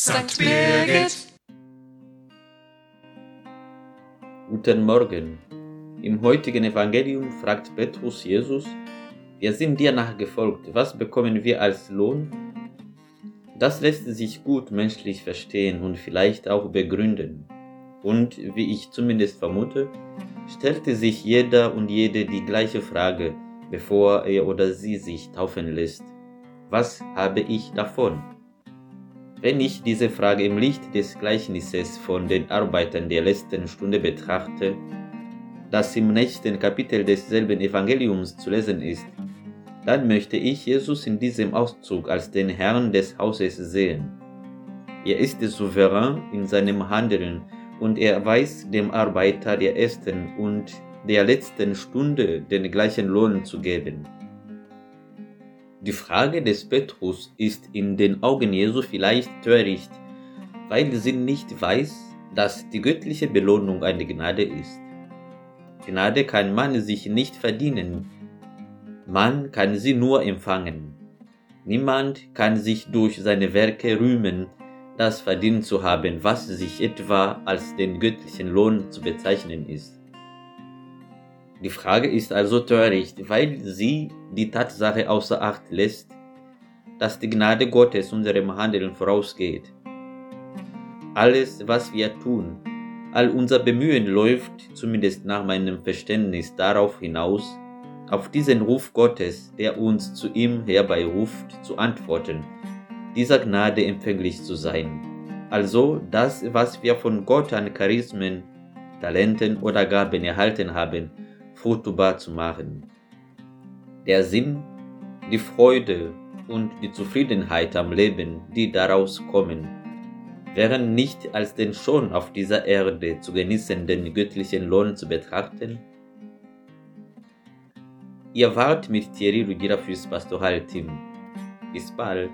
St. Birgit. Guten Morgen. Im heutigen Evangelium fragt Petrus Jesus, wir sind dir nachgefolgt, was bekommen wir als Lohn? Das lässt sich gut menschlich verstehen und vielleicht auch begründen. Und wie ich zumindest vermute, stellte sich jeder und jede die gleiche Frage, bevor er oder sie sich taufen lässt. Was habe ich davon? Wenn ich diese Frage im Licht des Gleichnisses von den Arbeitern der letzten Stunde betrachte, das im nächsten Kapitel desselben Evangeliums zu lesen ist, dann möchte ich Jesus in diesem Auszug als den Herrn des Hauses sehen. Er ist souverän in seinem Handeln und er weiß dem Arbeiter der ersten und der letzten Stunde den gleichen Lohn zu geben. Die Frage des Petrus ist in den Augen Jesu vielleicht töricht, weil sie nicht weiß, dass die göttliche Belohnung eine Gnade ist. Gnade kann man sich nicht verdienen, man kann sie nur empfangen. Niemand kann sich durch seine Werke rühmen, das verdient zu haben, was sich etwa als den göttlichen Lohn zu bezeichnen ist. Die Frage ist also töricht, weil sie die Tatsache außer Acht lässt, dass die Gnade Gottes unserem Handeln vorausgeht. Alles, was wir tun, all unser Bemühen läuft, zumindest nach meinem Verständnis, darauf hinaus, auf diesen Ruf Gottes, der uns zu ihm herbeiruft, zu antworten, dieser Gnade empfänglich zu sein. Also das, was wir von Gott an Charismen, Talenten oder Gaben erhalten haben, fruchtbar zu machen. Der Sinn, die Freude und die Zufriedenheit am Leben, die daraus kommen, wären nicht als den schon auf dieser Erde zu genießenden göttlichen Lohn zu betrachten, Ihr wart mit Thierry Rugira fürs Pastoralteam. Bis bald.